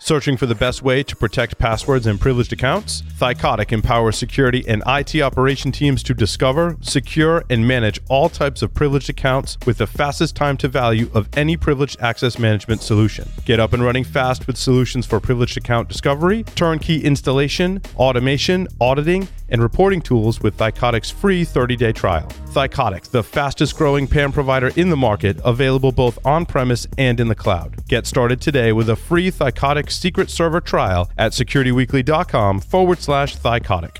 Searching for the best way to protect passwords and privileged accounts? Thycotic empowers security and IT operation teams to discover, secure, and manage all types of privileged accounts with the fastest time to value of any privileged access management solution. Get up and running fast with solutions for privileged account discovery, turnkey installation, automation, auditing, and reporting tools with Thycotic's free 30-day trial. Thycotic, the fastest growing PAM provider in the market, available both on-premise and in the cloud. Get started today with a free Thycotic secret server trial at securityweekly.com forward slash Thycotic.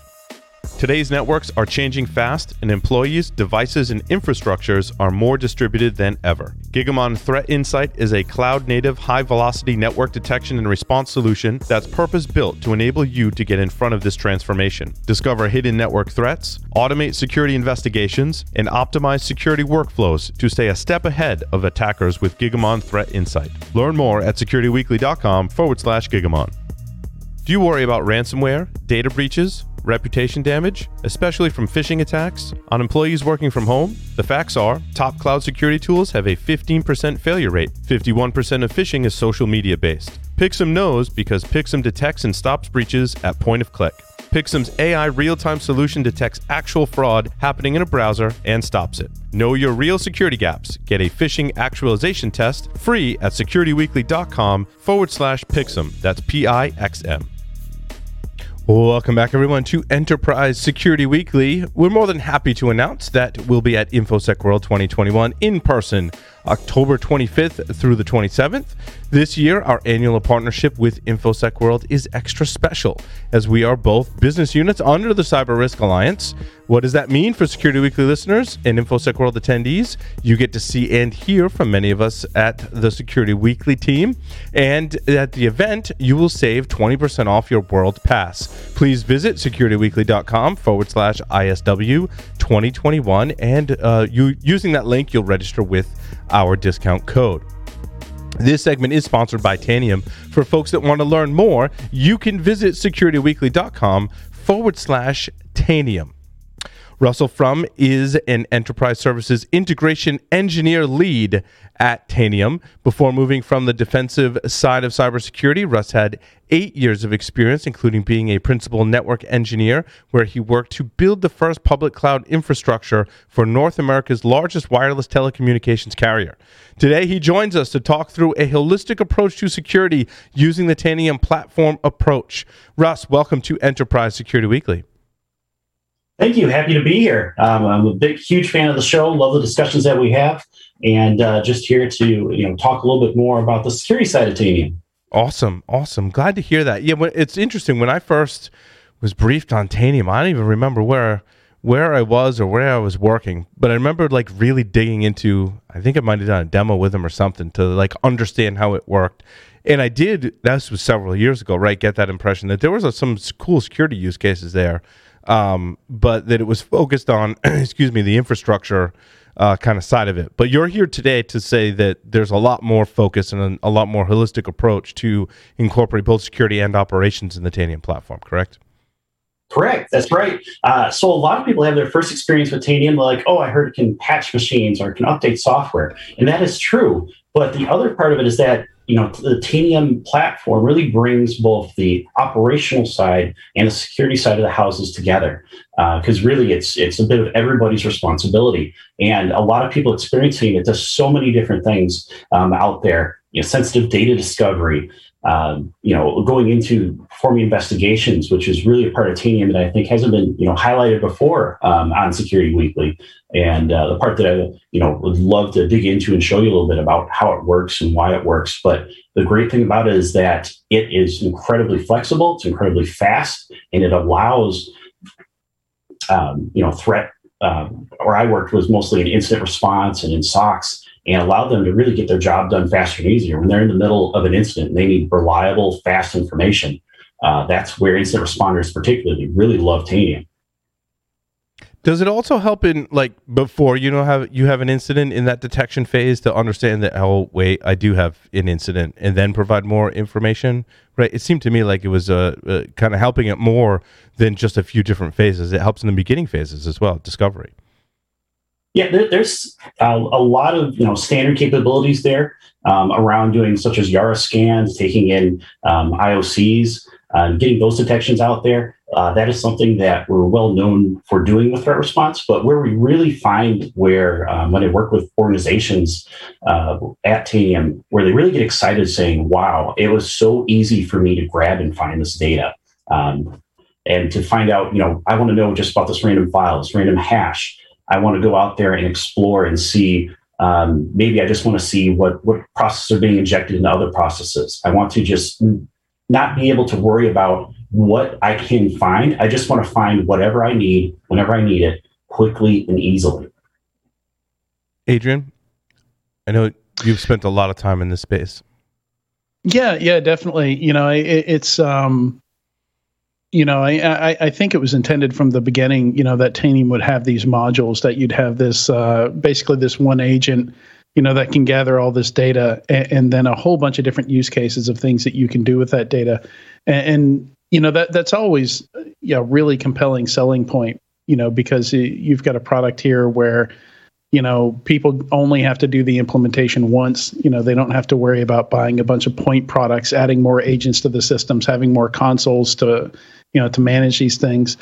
Today's networks are changing fast, and employees, devices, and infrastructures are more distributed than ever. Gigamon Threat Insight is a cloud native, high velocity network detection and response solution that's purpose built to enable you to get in front of this transformation. Discover hidden network threats, automate security investigations, and optimize security workflows to stay a step ahead of attackers with Gigamon Threat Insight. Learn more at securityweekly.com forward slash Gigamon. Do you worry about ransomware, data breaches, reputation damage, especially from phishing attacks, on employees working from home? The facts are top cloud security tools have a 15% failure rate. 51% of phishing is social media based. PIXM knows because PIXM detects and stops breaches at point of click. PIXM's AI real time solution detects actual fraud happening in a browser and stops it. Know your real security gaps. Get a phishing actualization test free at securityweekly.com forward slash PIXM. That's P I X M. Welcome back, everyone, to Enterprise Security Weekly. We're more than happy to announce that we'll be at InfoSec World 2021 in person October 25th through the 27th. This year, our annual partnership with InfoSec World is extra special as we are both business units under the Cyber Risk Alliance. What does that mean for Security Weekly listeners and InfoSec World attendees? You get to see and hear from many of us at the Security Weekly team. And at the event, you will save 20% off your World Pass. Please visit securityweekly.com forward slash ISW 2021. And uh, you using that link, you'll register with our discount code. This segment is sponsored by Tanium. For folks that want to learn more, you can visit securityweekly.com forward slash Tanium. Russell Frum is an enterprise services integration engineer lead at Tanium. Before moving from the defensive side of cybersecurity, Russ had eight years of experience, including being a principal network engineer, where he worked to build the first public cloud infrastructure for North America's largest wireless telecommunications carrier. Today, he joins us to talk through a holistic approach to security using the Tanium platform approach. Russ, welcome to Enterprise Security Weekly. Thank you. Happy to be here. Um, I'm a big, huge fan of the show. Love the discussions that we have, and uh, just here to you know talk a little bit more about the security side of Tanium. Awesome, awesome. Glad to hear that. Yeah, it's interesting. When I first was briefed on Tanium, I don't even remember where where I was or where I was working, but I remember like really digging into. I think I might have done a demo with him or something to like understand how it worked. And I did. That was several years ago, right? Get that impression that there was a, some cool security use cases there um, but that it was focused on, excuse me, the infrastructure uh, kind of side of it. But you're here today to say that there's a lot more focus and a, lot more holistic approach to incorporate both security and operations in the Tanium platform, correct? Correct. That's right. Uh, so a lot of people have their first experience with Tanium, like, oh, I heard it can patch machines or it can update software, and that is true. But the other part of it is that you know, the Tanium platform really brings both the operational side and the security side of the houses together. Because uh, really, it's it's a bit of everybody's responsibility, and a lot of people experiencing it does so many different things um, out there. You know, sensitive data discovery, um, you know, going into performing investigations, which is really a part of Tanium that I think hasn't been, you know, highlighted before um, on Security Weekly. And uh, the part that I, you know, would love to dig into and show you a little bit about how it works and why it works. But the great thing about it is that it is incredibly flexible, it's incredibly fast, and it allows, um, you know, threat. Um, where I worked was mostly in incident response and in SOCs and allow them to really get their job done faster and easier. When they're in the middle of an incident and they need reliable, fast information, uh, that's where incident responders particularly really love Tanium. Does it also help in like before you know have you have an incident in that detection phase to understand that oh wait I do have an incident and then provide more information right? It seemed to me like it was uh, uh kind of helping it more than just a few different phases. It helps in the beginning phases as well, discovery. Yeah, there, there's a, a, lot of you know standard capabilities there. um, around doing such as Yara scans, taking in um, IOCs, uh, getting those detections out there. Uh, that is something that we're well known for doing with threat response. But where we really find where, um, when I work with organizations uh, at Tanium, where they really get excited saying, wow, it was so easy for me to grab and find this data. Um, and to find out, you know, I want to know just about this random file, this random hash. I want to go out there and explore and see. Um, maybe I just want to see what what processes are being injected into other processes. I want to just not be able to worry about what I can find. I just want to find whatever I need whenever I need it quickly and easily. Adrian, I know you've spent a lot of time in this space. Yeah, yeah, definitely. You know, it, it's um, you know, I, I, I think it was intended from the beginning. You know, that Tanium would have these modules that you'd have this uh, basically this one agent you know that can gather all this data and, and, then a whole bunch of different use cases of things that you can do with that data and, and you know that that's always you know really compelling selling point you know because you've got a product here where you know people only have to do the implementation once you know they don't have to worry about buying a bunch of point products adding more agents to the systems having more consoles to you know to manage these things.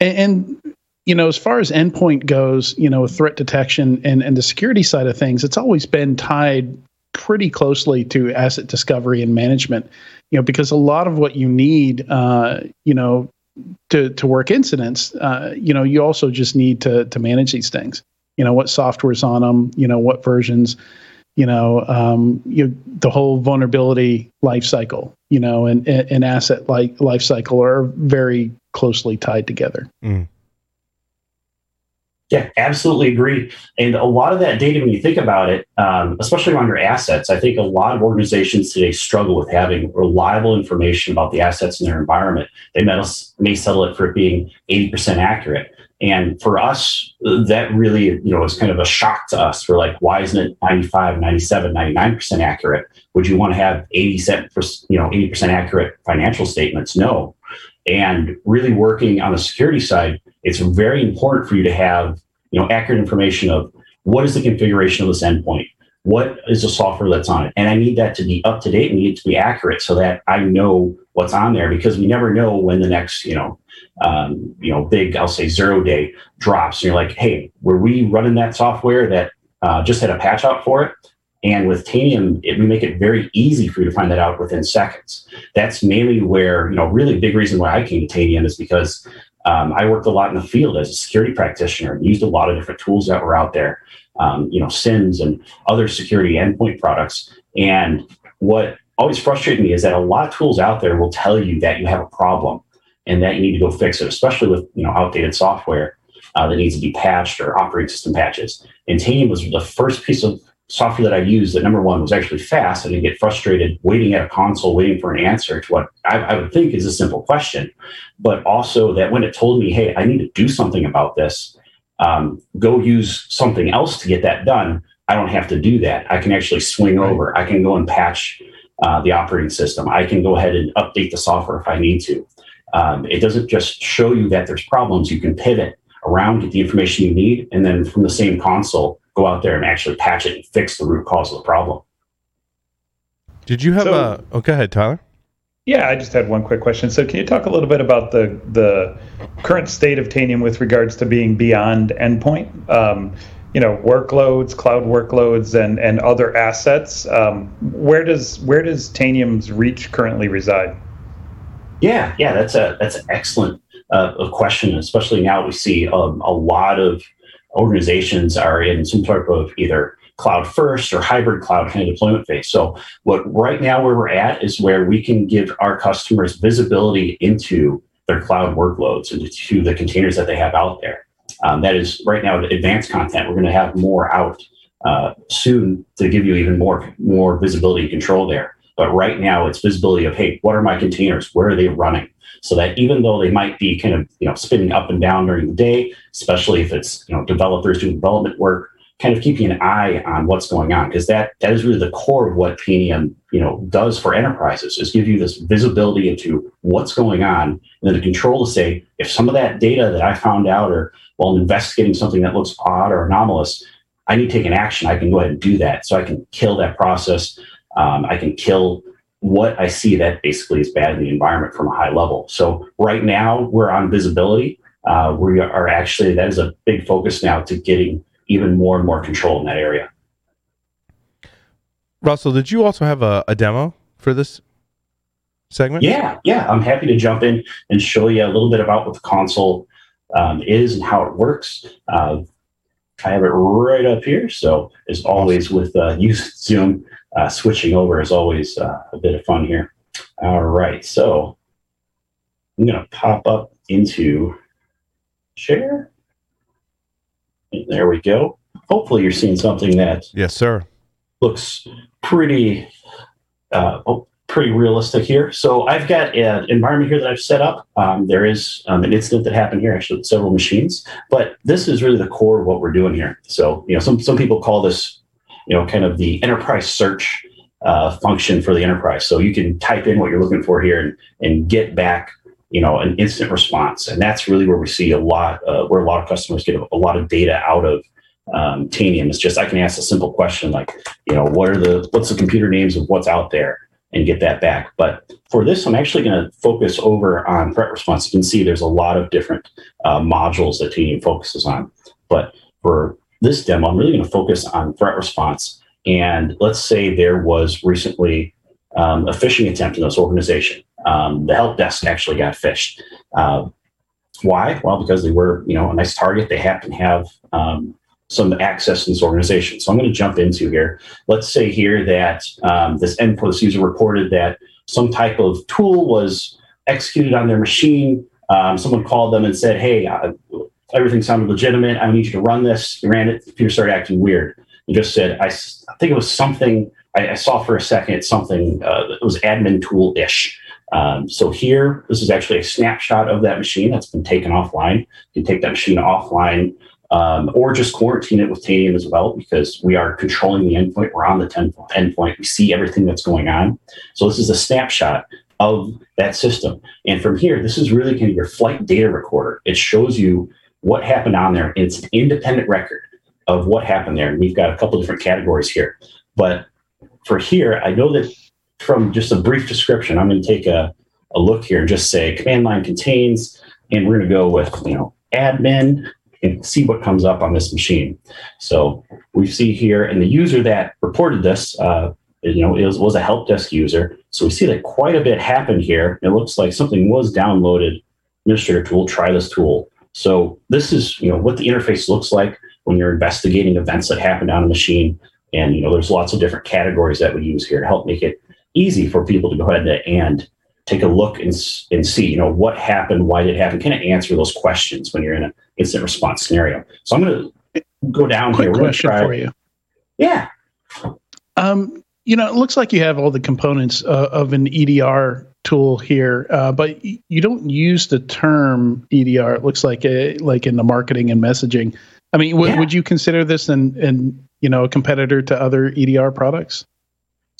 And, and you know, as far as endpoint goes, you know, threat detection and, and the security side of things, it's always been tied pretty closely to asset discovery and management, you know, because a lot of what you need, uh, you know, to, to work incidents, uh, you know, you also just need to, to manage these things, you know, what software's on them, you know, what versions, you know, um, you, the whole vulnerability life cycle, you know, and, and asset like life cycle are very closely tied together. Mm. Yeah, absolutely agree. And a lot of that data, when you think about it, um, especially around your assets, I think a lot of organizations today struggle with having reliable information about the assets in their environment. They may, may settle it for it being 80% accurate. And for us, that really, you know, was kind of a shock to us. We're like, why isn't it 95, 97, 99% accurate? Would you want to have 80 you know, 80% accurate financial statements? No. And really working on the security side, it's very important for you to have you know accurate information of what is the configuration of this endpoint what is the software that's on it? And i need that to be up to date and need to be accurate so that i know what's on there because we never know when the next you know um, you know big i'll say zero day drops. And you're like hey were we running that software that uh, just had a patch out for it? And with Tanium, it, we make it very easy for you to find that out within seconds. That's mainly where, you know, really big reason why I came to Tanium is because um, I worked a lot in the field as a security practitioner and used a lot of different tools that were out there, um, you know, SIEMs and other security endpoint products. And what always frustrated me is that a lot of tools out there will tell you that you have a problem and that you need to go fix it, especially with you know outdated software uh, that needs to be patched or operating system patches. And Tanium was the first piece of software that I used that number one was actually fast. I didn't get frustrated waiting at a console, waiting for an answer to what I, I, would think is a simple question. But also that when it told me, hey, I need to do something about this, um, go use something else to get that done. I don't have to do that. I can actually swing right. over. I can go and patch uh, the operating system. I can go ahead and update the software if I need to. Um, it doesn't just show you that there's problems. You can pivot around, get the information you need, and then from the same console, go out there and actually patch it and fix the root cause of the problem. Did you have so, a? Oh, go ahead, Tyler. Yeah, I just had one quick question. So, can you talk a little bit about the the current state of Tanium with regards to being beyond endpoint? Um, you know, workloads, cloud workloads, and and other assets. Um, where does where does Tanium's reach currently reside? Yeah, yeah, that's a that's an excellent uh, question. Especially now, we see um, a lot of organizations are in some type of either cloud first or hybrid cloud kind of deployment phase. So what right now where we're at is where we can give our customers visibility into their cloud workloads and to the containers that they have out there. Um, that is right now the advanced content. We're going to have more out uh, soon to give you even more more visibility and control there. But right now, it's visibility of hey, what are my containers? Where are they running? So that even though they might be kind of you know spinning up and down during the day, especially if it's you know developers doing development work, kind of keeping an eye on what's going on because that that is really the core of what Tanium you know does for enterprises is give you this visibility into what's going on and then the control to say if some of that data that I found out or while investigating something that looks odd or anomalous, I need to take an action, I can go ahead and do that. So I can kill that process. Um, I can kill what I see that basically is bad in the environment from a high level. So right now we're on visibility. Uh, we are actually that is a big focus now to getting even more and more control in that area. Russell, did you also have a, a demo for this segment? Yeah, yeah. I'm happy to jump in and show you a little bit about what the console um, is and how it works. Uh, I have it right up here. So, as always, with uh, use Zoom, uh, switching over is always uh, a bit of fun here. All right. So, I'm going to pop up into share. There we go. Hopefully, you're seeing something that yes, sir. Looks pretty uh, oh, pretty realistic here. So I've got an environment here that I've set up. Um, there is um, an incident that happened here, actually, with several machines, but this is really the core of what we're doing here. So you know, some some people call this, you know, kind of the enterprise search uh, function for the enterprise. So you can type in what you're looking for here and and get back you know an instant response and that's really where we see a lot uh, where a lot of customers get a, lot of data out of um, Tanium. It's just I can ask a simple question like, you know, what are the what's the computer names of what's out there, and get that back. But for this, I'm actually going to focus over on threat response. You can see there's a lot of different uh, modules that Tanium focuses on. But for this demo, I'm really going to focus on threat response. And let's say there was recently um, a phishing attempt in this organization. Um, the help desk actually got phished. Uh, why? Well, because they were, you know, a nice target. They happen to have um, some access to this organization. So I'm going to jump into here. Let's say here that um, this endpoint user reported that some type of tool was executed on their machine. Um, someone called them and said, "Hey, uh, everything sounded legitimate. I need you to run this." They ran it. Computer started acting weird. And just said, I, I think it was something I, I, saw for a second something. Uh, it was admin tool ish." Um, so here, this is actually a snapshot of that machine that's been taken offline. You can take that machine offline um, or just quarantine it with Tanium as well, because we are controlling the endpoint. We're on the ten- endpoint. We see everything that's going on. So this is a snapshot of that system. And from here, this is really kind of your flight data recorder. It shows you what happened on there. It's an independent record of what happened there. And we've got a couple different categories here. But for here, I know that from just a brief description, I'm going to take a, a look here and just say command line contains, and we're going to go with, you know, admin and see what comes up on this machine. So we see here, and the user that reported this, uh, you know, was, was a help desk user. So we see that quite a bit happened here. It looks like something was downloaded. Administrator tool, try this tool. So this is, you know, what the interface looks like when you're investigating events that happened on a machine. And, you know, there's lots of different categories that we use here to help make it easy for people to go ahead and take a look and, and see, you know, what happened, why did it happen, kind of answer those questions when you're in an instant response scenario. So I'm going to go down here. Quick here. question for you. Yeah. Um, you know, it looks like you have all the components uh, of an EDR tool here, uh, but you don't use the term EDR. It looks like a, like in the marketing and messaging. I mean, w- yeah. would you consider this an, an you know a competitor to other EDR products?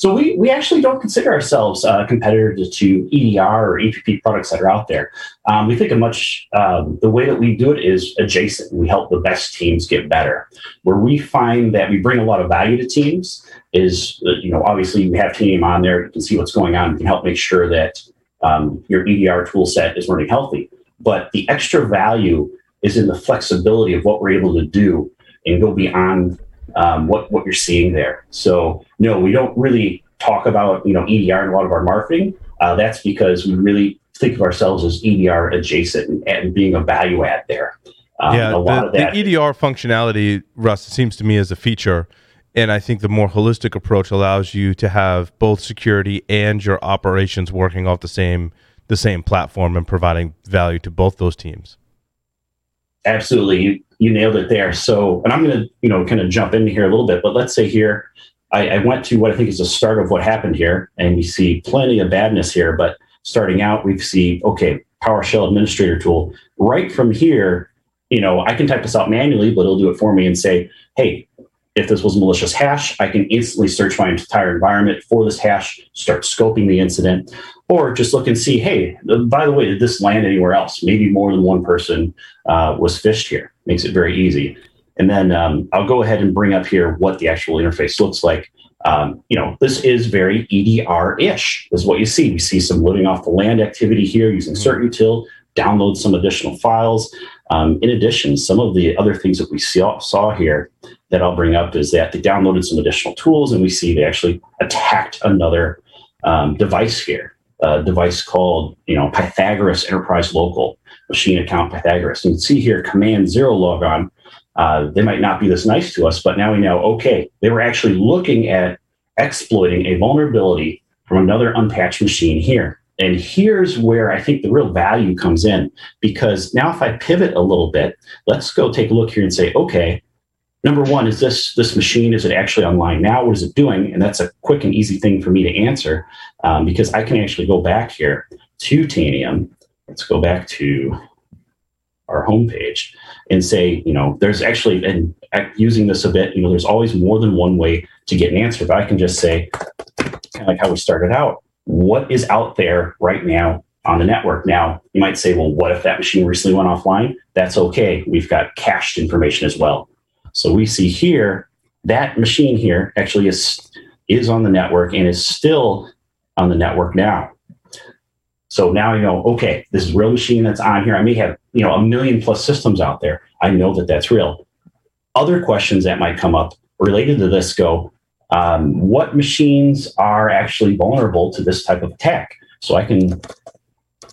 So we, we actually don't consider ourselves a competitor to EDR or EPP products that are out there. Um, we think a much um, the way that we do it is adjacent. We help the best teams get better. Where we find that we bring a lot of value to teams is uh, you know obviously you have team on there. You can see what's going on. You can help make sure that um, your EDR tool set is running healthy. But the extra value is in the flexibility of what we're able to do and go beyond um, what what you're seeing there. So no, we don't really talk about you know EDR in a lot of our marketing. Uh, that's because we really think of ourselves as EDR adjacent and, and being a value add there. Um, yeah, the, the, EDR functionality, Russ, seems to me as a feature. And I think the more holistic approach allows you to have both security and your operations working off the same the same platform and providing value to both those teams. Absolutely. You, you nailed it there. So, and I'm going to, you know, kind of jump in here a little bit, but let's say here, I, I, went to what I think is the start of what happened here, and we see plenty of badness here. But starting out, we see, okay, PowerShell administrator tool. Right from here, you know, I can type this out manually, but it'll do it for me and say, hey, if this was malicious hash, I can instantly search my entire environment for this hash, start scoping the incident, or just look and see, hey, by the way, did this land anywhere else? Maybe more than one person uh, was phished here. Makes it very easy. And then um, I'll go ahead and bring up here what the actual interface looks like. Um, you know, this is very EDR-ish. This is what you see. We see some living off the land activity here using mm-hmm. CertUtil, download some additional files. Um, in addition, some of the other things that we saw, saw here that I'll bring up is that they downloaded some additional tools, and we see they actually attacked another um, device here, a device called you know Pythagoras Enterprise Local Machine Account Pythagoras. You can see here Command Zerologon. Uh, they might not be this nice to us, but now we know okay, they were actually looking at exploiting a vulnerability from another unpatched machine here. And here's where I think the real value comes in because now if I pivot a little bit, let's go take a look here and say, okay, number one, is this this machine, is it actually online now? What is it doing? And that's a quick and easy thing for me to answer um, because I can actually go back here to Tanium. Let's go back to our homepage and say, you know, there's actually, and using this a bit, you know, there's always more than one way to get an answer. But I can just say, kind of like how we started out, what is out there right now on the network. Now, you might say, well, what if that machine recently went offline? That's okay. We've got cached information as well. So we see here that machine here actually is is on the network and is still on the network now. So now you know, okay, this is real machine that's on here. I may have you know a million plus systems out there. I know that that's real. Other questions that might come up related to this go, um, what machines are actually vulnerable to this type of attack? So I can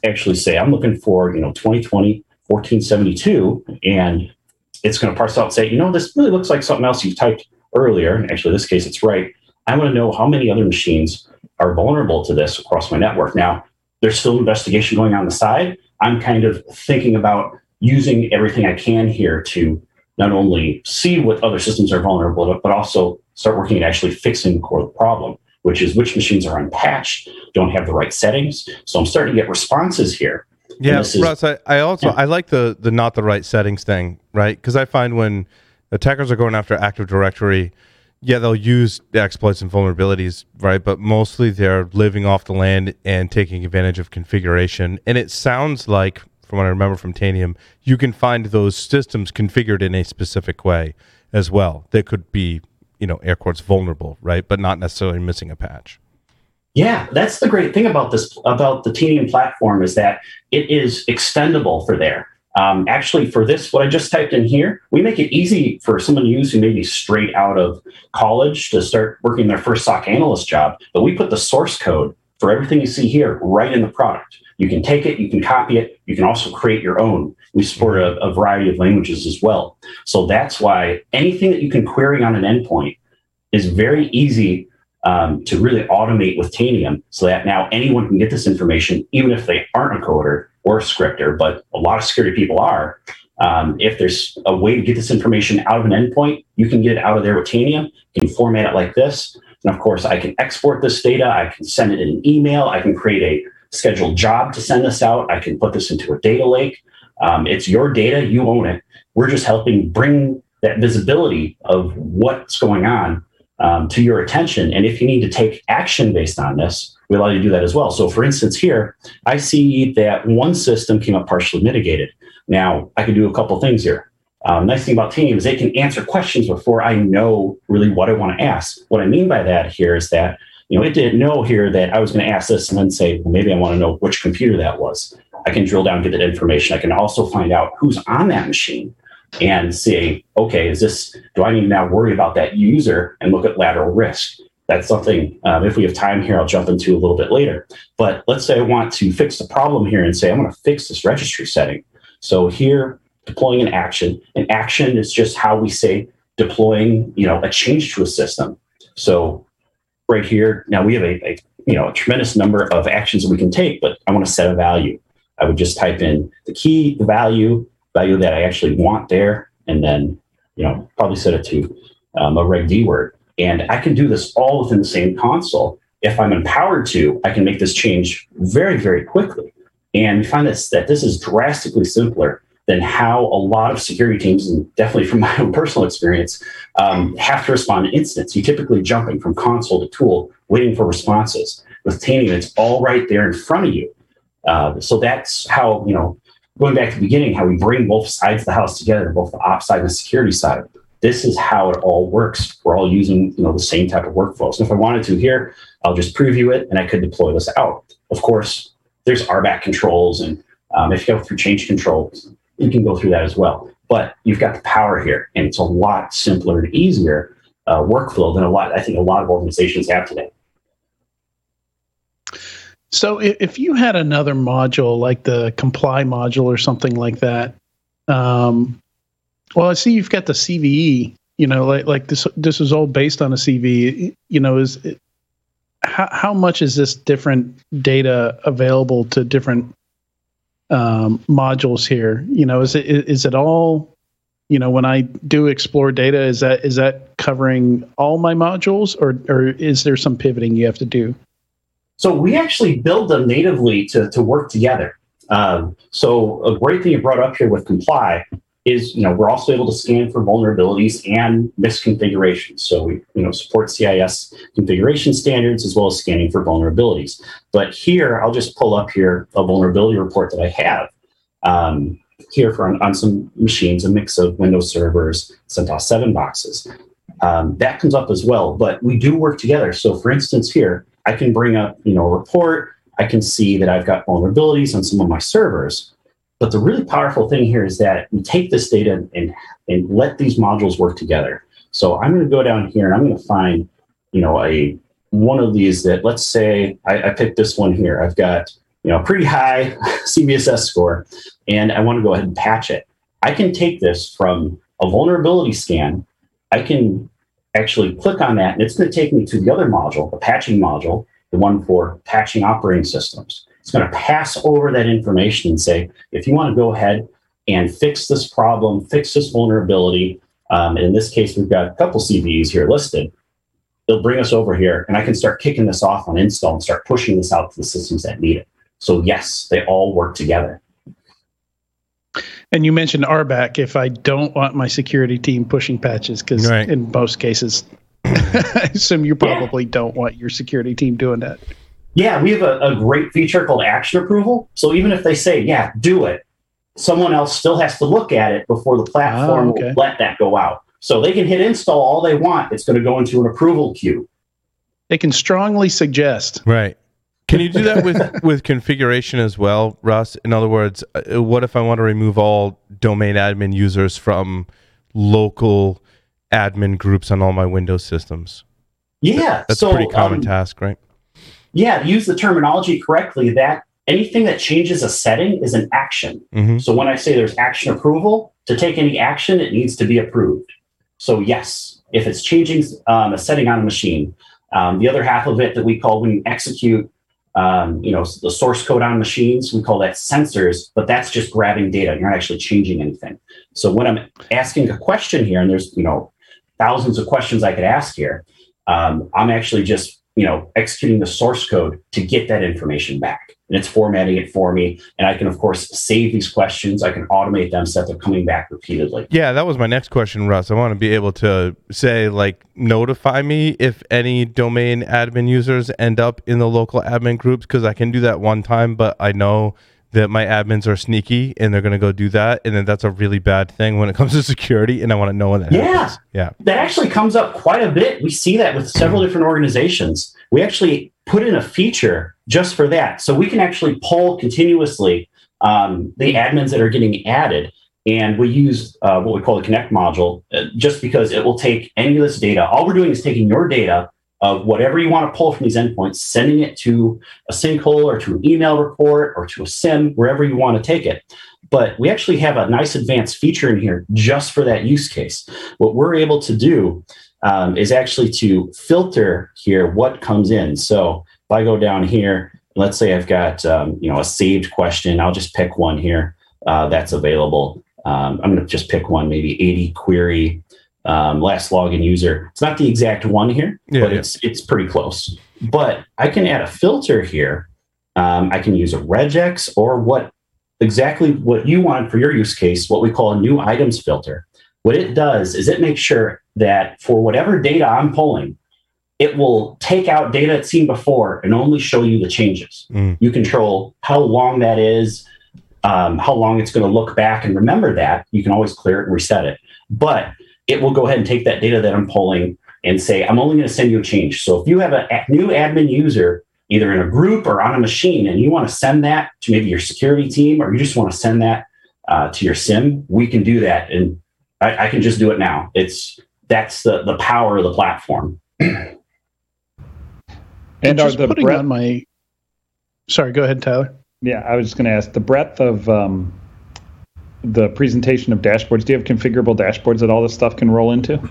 actually say I'm looking for you know 2020 1472 and it's going to parse out and say, you know, this really looks like something else you've typed earlier. And Actually, in this case, it's right. I want to know how many other machines are vulnerable to this across my network. Now, there's still investigation going on the side. I'm kind of thinking about using everything I can here to not only see what other systems are vulnerable to, but also start working at actually fixing the core problem, which is which machines are unpatched, don't have the right settings. So I'm starting to get responses here yeah, is, Russ, I, I also yeah. I like the the not the right settings thing, right? Because I find when attackers are going after Active Directory, yeah, they'll use exploits and vulnerabilities, right? But mostly they're living off the land and taking advantage of configuration. And it sounds like, from what I remember from Tanium, you can find those systems configured in a specific way as well that could be, you know, air quotes vulnerable, right? But not necessarily missing a patch. Yeah, that's the great thing about this about the Tanium platform is that it is extendable for there. Um, actually, for this, what I just typed in here, we make it easy for someone to use who may be straight out of college to start working their first SOC analyst job. But we put the source code for everything you see here right in the product. You can take it, you can copy it, you can also create your own. We support a, a variety of languages as well. So that's why anything that you can query on an endpoint is very easy um, to really automate with Tanium so that now anyone can get this information, even if they aren't a coder or a scripter, but a lot of security people are. Um, if there's a way to get this information out of an endpoint, you can get it out of there with Tanium. You can format it like this. And of course, I can export this data. I can send it in an email. I can create a scheduled job to send this out. I can put this into a data lake. Um, it's your data. You own it. We're just helping bring that visibility of what's going on um, to your attention. And if you need to take action based on this, we allow you to do that as well. So, for instance, here, I see that one system came up partially mitigated. Now, I can do a couple things here. Um, nice thing about Team is they can answer questions before I know really what I want to ask. What I mean by that here is that you know it didn't know here that I was going to ask this and then say, well, maybe I want to know which computer that was. I can drill down, get that information. I can also find out who's on that machine and say, okay, is this, do I need to now worry about that user and look at lateral risk? That's something, um, if we have time here, I'll jump into a little bit later. But let's say I want to fix the problem here and say, I'm going to fix this registry setting. So here, deploying an action. An action is just how we say deploying, you know, a change to a system. So right here, now we have a, a you know, a tremendous number of actions that we can take, but I want to set a value. I would just type in the key, the value, value that I actually want there, and then you know probably set it to um, a reg D word. And I can do this all within the same console. If I'm empowered to, I can make this change very, very quickly. And we find this, that this is drastically simpler than how a lot of security teams, and definitely from my own personal experience, um, have to respond to incidents. You typically jumping from console to tool, waiting for responses. With Tanium, it's all right there in front of you. Uh, so that's how you know going back to the beginning, how we bring both sides of the house together, both the ops side and the security side. this is how it all works. We're all using you know the same type of workflows. And if I wanted to here, I'll just preview it and I could deploy this out. Of course, there's RBAC controls, and um, if you go through change controls, you can go through that as well. But you've got the power here, and it's a lot simpler and easier uh, workflow than a lot I think a lot of organizations have today. So if you had another module like the comply module or something like that, um, well, I see you've got the CVE. You know, like like this this is all based on a CVE. You know, is it, how how much is this different data available to different um, modules here? You know, is it is it all? You know, when I do explore data, is that is that covering all my modules, or or is there some pivoting you have to do? So we actually build them natively to, to work together. Um, so a great thing you brought up here with comply is you know we're also able to scan for vulnerabilities and misconfigurations. So we you know support CIS configuration standards as well as scanning for vulnerabilities. But here I'll just pull up here a vulnerability report that I have. Um, here for on, on, some machines, a mix of Windows servers, CentOS 7 boxes. Um, that comes up as well, but we do work together. So for instance, here, I can bring up, you know, a report. I can see that I've got vulnerabilities on some of my servers. But the really powerful thing here is that we take this data and, and let these modules work together. So I'm going to go down here and I'm going to find, you know, a one of these that let's say I, I picked this one here. I've got, you know, a pretty high CVSS score, and I want to go ahead and patch it. I can take this from a vulnerability scan. I can actually click on that, and it's going to take me to the other module, the patching module, the one for patching operating systems. It's going to pass over that information and say, if you want to go ahead and fix this problem, fix this vulnerability, um, in this case, we've got a couple CVEs here listed. It'll bring us over here, and I can start kicking this off on install and start pushing this out to the systems that need it. So, yes, they all work together. And you mentioned RBAC if I don't want my security team pushing patches, because right. in most cases, I assume you probably yeah. don't want your security team doing that. Yeah, we have a, a, great feature called action approval. So even if they say, yeah, do it, someone else still has to look at it before the platform oh, okay. will let that go out. So they can hit install all they want. It's going to go into an approval queue. They can strongly suggest. Right. Can you do that with with configuration as well, Russ? In other words, uh, what if I want to remove all domain admin users from local admin groups on all my Windows systems? Yeah, that's so, a pretty common um, task, right? Yeah, use the terminology correctly. That anything that changes a setting is an action. Mm-hmm. So when I say there's action approval, to take any action, it needs to be approved. So yes, if it's changing um, a setting on a machine, um, the other half of it that we call when you execute um, you know, the source code on machines, we call that sensors, but that's just grabbing data. You're not actually changing anything. So when I'm asking a question here, and there's, you know, thousands of questions I could ask here, um, I'm actually just, you know, executing the source code to get that information back and it's formatting it for me. And I can, of course, save these questions. I can automate them so that they're coming back repeatedly. Yeah, that was my next question, Russ. I want to be able to say, like, notify me if any domain admin users end up in the local admin groups because I can do that one time, but I know that my admins are sneaky and they're going to go do that and then that's a really bad thing when it comes to security and i want to know when that yeah happens. yeah that actually comes up quite a bit we see that with several different organizations we actually put in a feature just for that. So we can actually poll continuously um, the admins that are getting added. And we use uh, what we call the Connect module uh, just because it will take any of this data. All we're doing is taking your data of whatever you want to pull from these endpoints, sending it to a sinkhole or to an email report or to a SIEM, wherever you want to take it. But we actually have a nice advanced feature in here just for that use case. What we're able to do um, is actually to filter here what comes in. So if I go down here, let's say I've got um, you know a saved question, I'll just pick one here uh, that's available. Um, I'm going to just pick one, maybe AD query um, last login user. It's not the exact one here, yeah, but yeah. it's it's pretty close. But I can add a filter here. Um, I can use a regex or what exactly what you want for your use case, what we call a new items filter. What it does is it makes sure that for whatever data I'm pulling, it will take out data it's seen before and only show you the changes. Mm. You control how long that is, um, how long it's going to look back and remember that. You can always clear it and reset it. But it will go ahead and take that data that I'm pulling and say, I'm only going to send you a change. So if you have a new admin user, either in a group or on a machine, and you want to send that to maybe your security team, or you just want to send that uh, to your SIEM, we can do that. And I, I, can just do it now. It's that's the the power of the platform. and, and are the putting breadth, on my sorry, go ahead, Tyler. Yeah, I was just going to ask the breadth of um, the presentation of dashboards. Do you have configurable dashboards that all this stuff can roll into?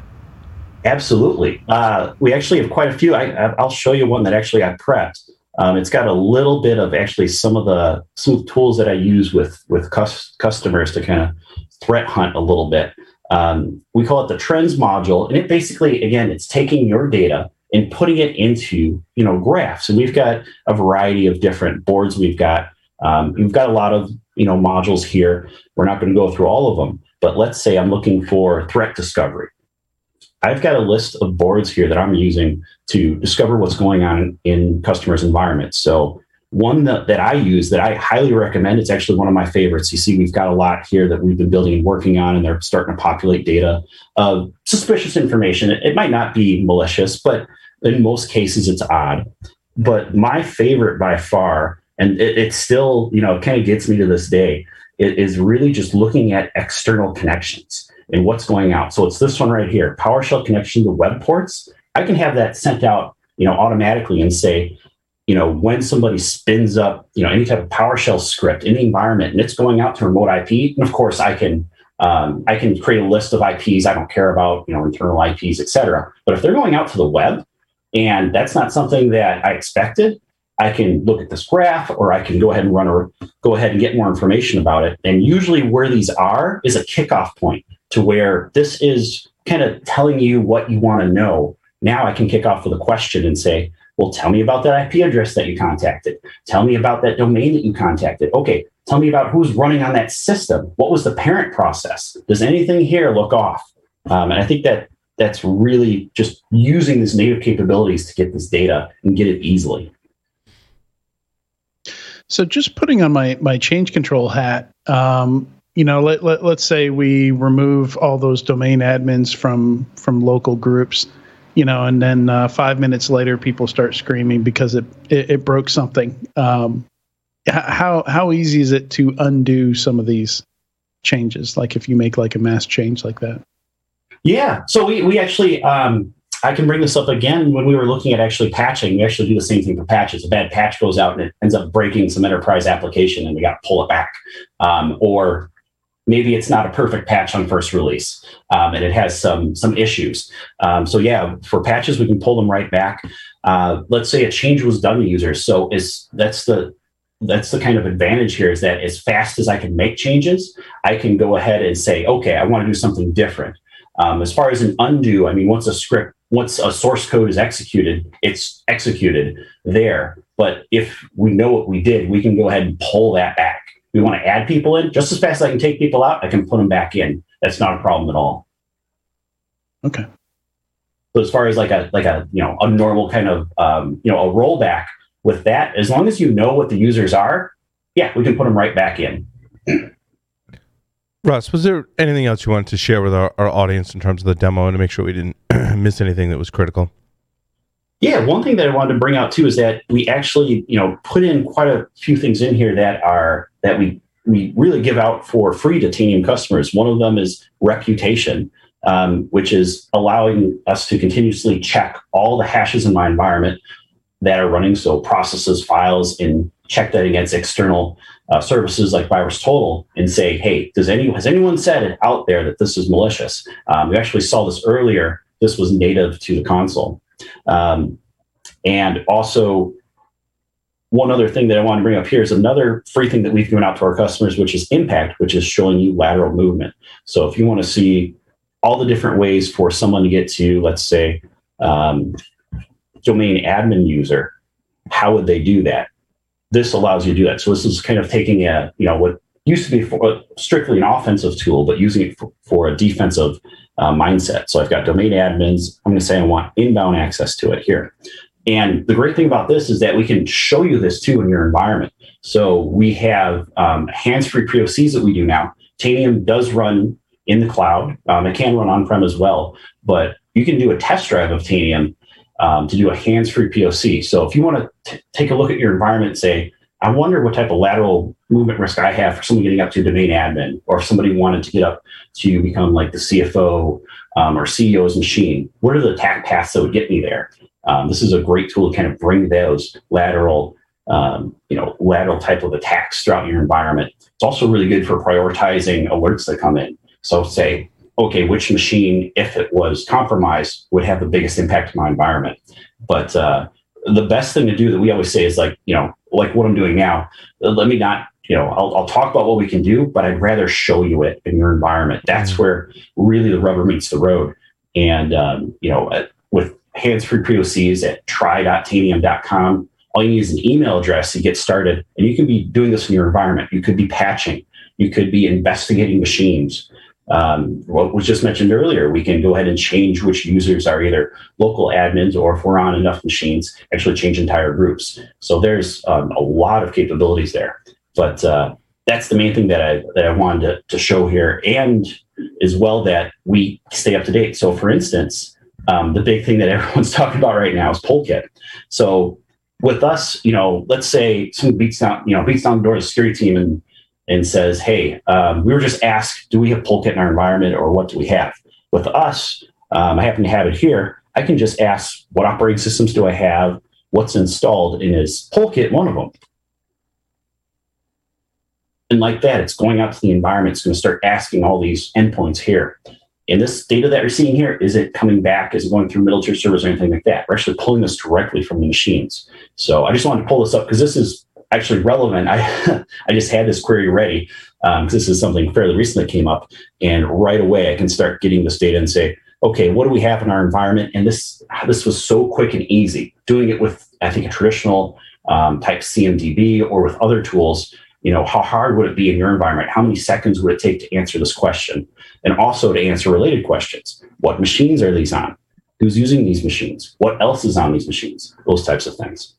Absolutely. Uh, we actually have quite a few. I, will show you one that actually I prepped. Um, it's got a little bit of actually some of the some tools that I use with with cus- customers to kind of threat hunt a little bit. Um, we call it the trends module, and it basically again it's taking your data and putting it into you know graphs. And we've got a variety of different boards. We've got um, we've got a lot of you know modules here. We're not going to go through all of them, but let's say I'm looking for threat discovery. I've got a list of boards here that I'm using to discover what's going on in customers' environments. So one that, that I use that I highly recommend, it's actually one of my favorites. You see, we've got a lot here that we've been building and working on, and they're starting to populate data of suspicious information. It, it might not be malicious, but in most cases it's odd. But my favorite by far, and it, it still, you know, kind of gets me to this day, it is really just looking at external connections and what's going out. So it's this one right here, PowerShell connection to web ports. I can have that sent out, you know, automatically and say, you know, when somebody spins up, you know, any type of PowerShell script in the environment and it's going out to remote IP, and of course I can um, I can create a list of IPs. I don't care about you know internal IPs, et cetera. But if they're going out to the web, and that's not something that I expected, I can look at this graph or I can go ahead and run or go ahead and get more information about it. And usually where these are is a kickoff point to where this is kind of telling you what you want to know. Now I can kick off with a question and say, well, tell me about that IP address that you contacted. Tell me about that domain that you contacted. Okay, tell me about who's running on that system. What was the parent process? Does anything here look off? Um, and I think that that's really just using these native capabilities to get this data and get it easily. So just putting on my my change control hat, um, you know, let, let let's say we remove all those domain admins from from local groups, you know, and then uh, five minutes later, people start screaming because it it, it broke something. Um, how how easy is it to undo some of these changes? Like if you make like a mass change like that. Yeah. So we we actually um, I can bring this up again when we were looking at actually patching. We actually do the same thing for patches. A bad patch goes out and it ends up breaking some enterprise application, and we got to pull it back. Um, or maybe it's not a perfect patch on first release, um, and it has some some issues. Um, so yeah, for patches, we can pull them right back. Uh, let's say a change was done to users. So is that's the that's the kind of advantage here is that as fast as I can make changes, I can go ahead and say, okay, I want to do something different. Um, as far as an undo, I mean, once a script once a source code is executed, it's executed there. But if we know what we did, we can go ahead and pull that back. We want to add people in just as fast as I can take people out, I can put them back in. That's not a problem at all. Okay. So as far as like a like a you know a normal kind of um, you know a rollback with that, as long as you know what the users are, yeah, we can put them right back in. Russ, was there anything else you wanted to share with our, our audience in terms of the demo and to make sure we didn't miss anything that was critical? Yeah, one thing that I wanted to bring out too is that we actually, you know, put in quite a few things in here that are that we we really give out for free to Tanium customers. One of them is reputation, um, which is allowing us to continuously check all the hashes in my environment that are running, so processes, files, and check that against external uh, services like VirusTotal and say, hey, does any has anyone said it out there that this is malicious? Um, we actually saw this earlier. This was native to the console, um, and also one other thing that I want to bring up here is another free thing that we've given out to our customers, which is Impact, which is showing you lateral movement. So if you want to see all the different ways for someone to get to, let's say, um, domain admin user, how would they do that? This allows you to do that. So this is kind of taking a, you know, what used to be for, strictly an offensive tool, but using it for, for a defensive uh, mindset. So I've got domain admins. I'm going to say I want inbound access to it here. And the great thing about this is that we can show you this too in your environment. So we have um, hands-free POCs that we do now. Tanium does run in the cloud. Um, it can run on-prem as well, but you can do a test drive of Tanium um, to do a hands-free POC. So if you want to take a look at your environment and say, I wonder what type of lateral movement risk I have for someone getting up to domain admin, or if somebody wanted to get up to become like the CFO um, or CEO's machine. What are the attack paths that would get me there? Um, this is a great tool to kind of bring those lateral, um, you know, lateral type of attacks throughout your environment. It's also really good for prioritizing alerts that come in. So say, okay, which machine, if it was compromised, would have the biggest impact on my environment? But uh, the best thing to do that we always say is like, you know, like what I'm doing now, let me not, you know, I'll, I'll talk about what we can do, but I'd rather show you it in your environment. That's mm-hmm. where really the rubber meets the road. And, um, you know, with hands-free POCs at try.tanium.com, all you need is an email address to get started. And you can be doing this in your environment. You could be patching. You could be investigating machines um, what was just mentioned earlier, we can go ahead and change which users are either local admins or if we're on enough machines, actually change entire groups. So there's um, a lot of capabilities there. But uh, that's the main thing that I that I wanted to, to, show here, and as well that we stay up to date. So for instance, um, the big thing that everyone's talking about right now is Polkit. So with us, you know, let's say someone beats down, you know, beats down the door of the security team and and says, hey, um, we were just asked, do we have Polkit in our environment or what do we have? With us, um, I happen to have it here. I can just ask, what operating systems do I have? What's installed? And is Polkit one of them? And like that, it's going out to the environment. It's going to start asking all these endpoints here. And this data that you're seeing here, is it coming back? Is it going through middle tier servers or anything like that? We're actually pulling this directly from the machines. So I just wanted to pull this up because this is actually relevant. I I just had this query ready because um, this is something fairly recent that came up, and right away I can start getting this data and say, okay, what do we have in our environment? And this this was so quick and easy. Doing it with I think a traditional um, type CMDB or with other tools. You know, how hard would it be in your environment? How many seconds would it take to answer this question? And also to answer related questions. What machines are these on? Who's using these machines? What else is on these machines? Those types of things.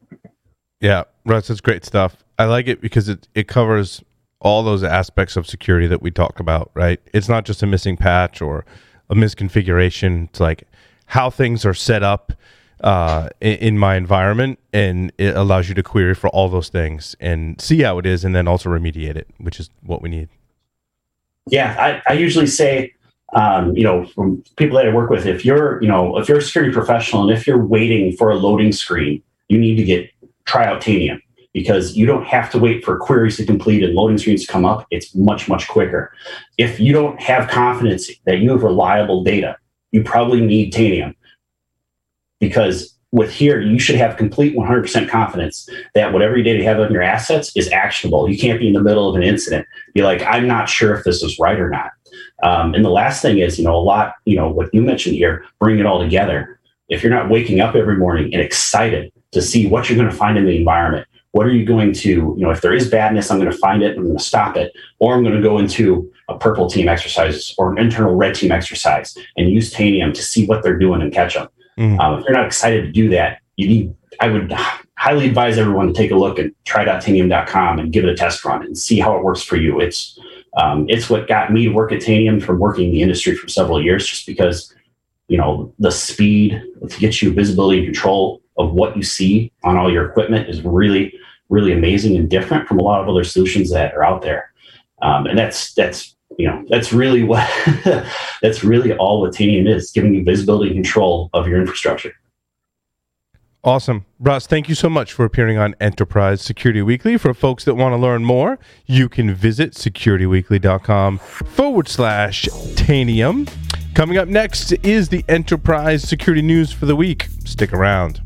Yeah, Russ, that's great stuff. I like it because it, it covers all those aspects of security that we talk about, right? It's not just a missing patch or a misconfiguration. It's like how things are set up uh, in, in, my environment, and it allows you to query for all those things and see how it is, and then also remediate it, which is what we need. Yeah, I, I usually say, um, you know, from people that I work with, if you're, you know, if you're a security professional and if you're waiting for a loading screen, you need to get try out Tanium because you don't have to wait for queries to complete and loading screens to come up. It's much, much quicker. If you don't have confidence that you have reliable data, you probably need Tanium because with here, you should have complete 100% confidence that whatever data you have on your assets is actionable. You can't be in the middle of an incident. Be like, I'm not sure if this is right or not. Um, and the last thing is, you know, a lot, you know, what you mentioned here, bring it all together. If you're not waking up every morning and excited to see what you're going to find in the environment. What are you going to, you know, if there is badness, I'm going to find it, I'm going to stop it, or I'm going to go into a purple team exercise or an internal red team exercise and use Tanium to see what they're doing and catch them. Mm. Um, if you're not excited to do that, you need, I would highly advise everyone to take a look at try.tanium.com and give it a test run and see how it works for you. It's, um, it's what got me to work at Tanium from working in the industry for several years, just because, you know, the speed to get you visibility and control of what you see on all your equipment is really, really amazing and different from a lot of other solutions that are out there. Um, and that's that's you know that's really what that's really all what Tanium is, giving you visibility and control of your infrastructure. Awesome. Russ, thank you so much for appearing on Enterprise Security Weekly. For folks that want to learn more, you can visit securityweekly.com forward slash Tanium. Coming up next is the Enterprise Security News for the week. Stick around.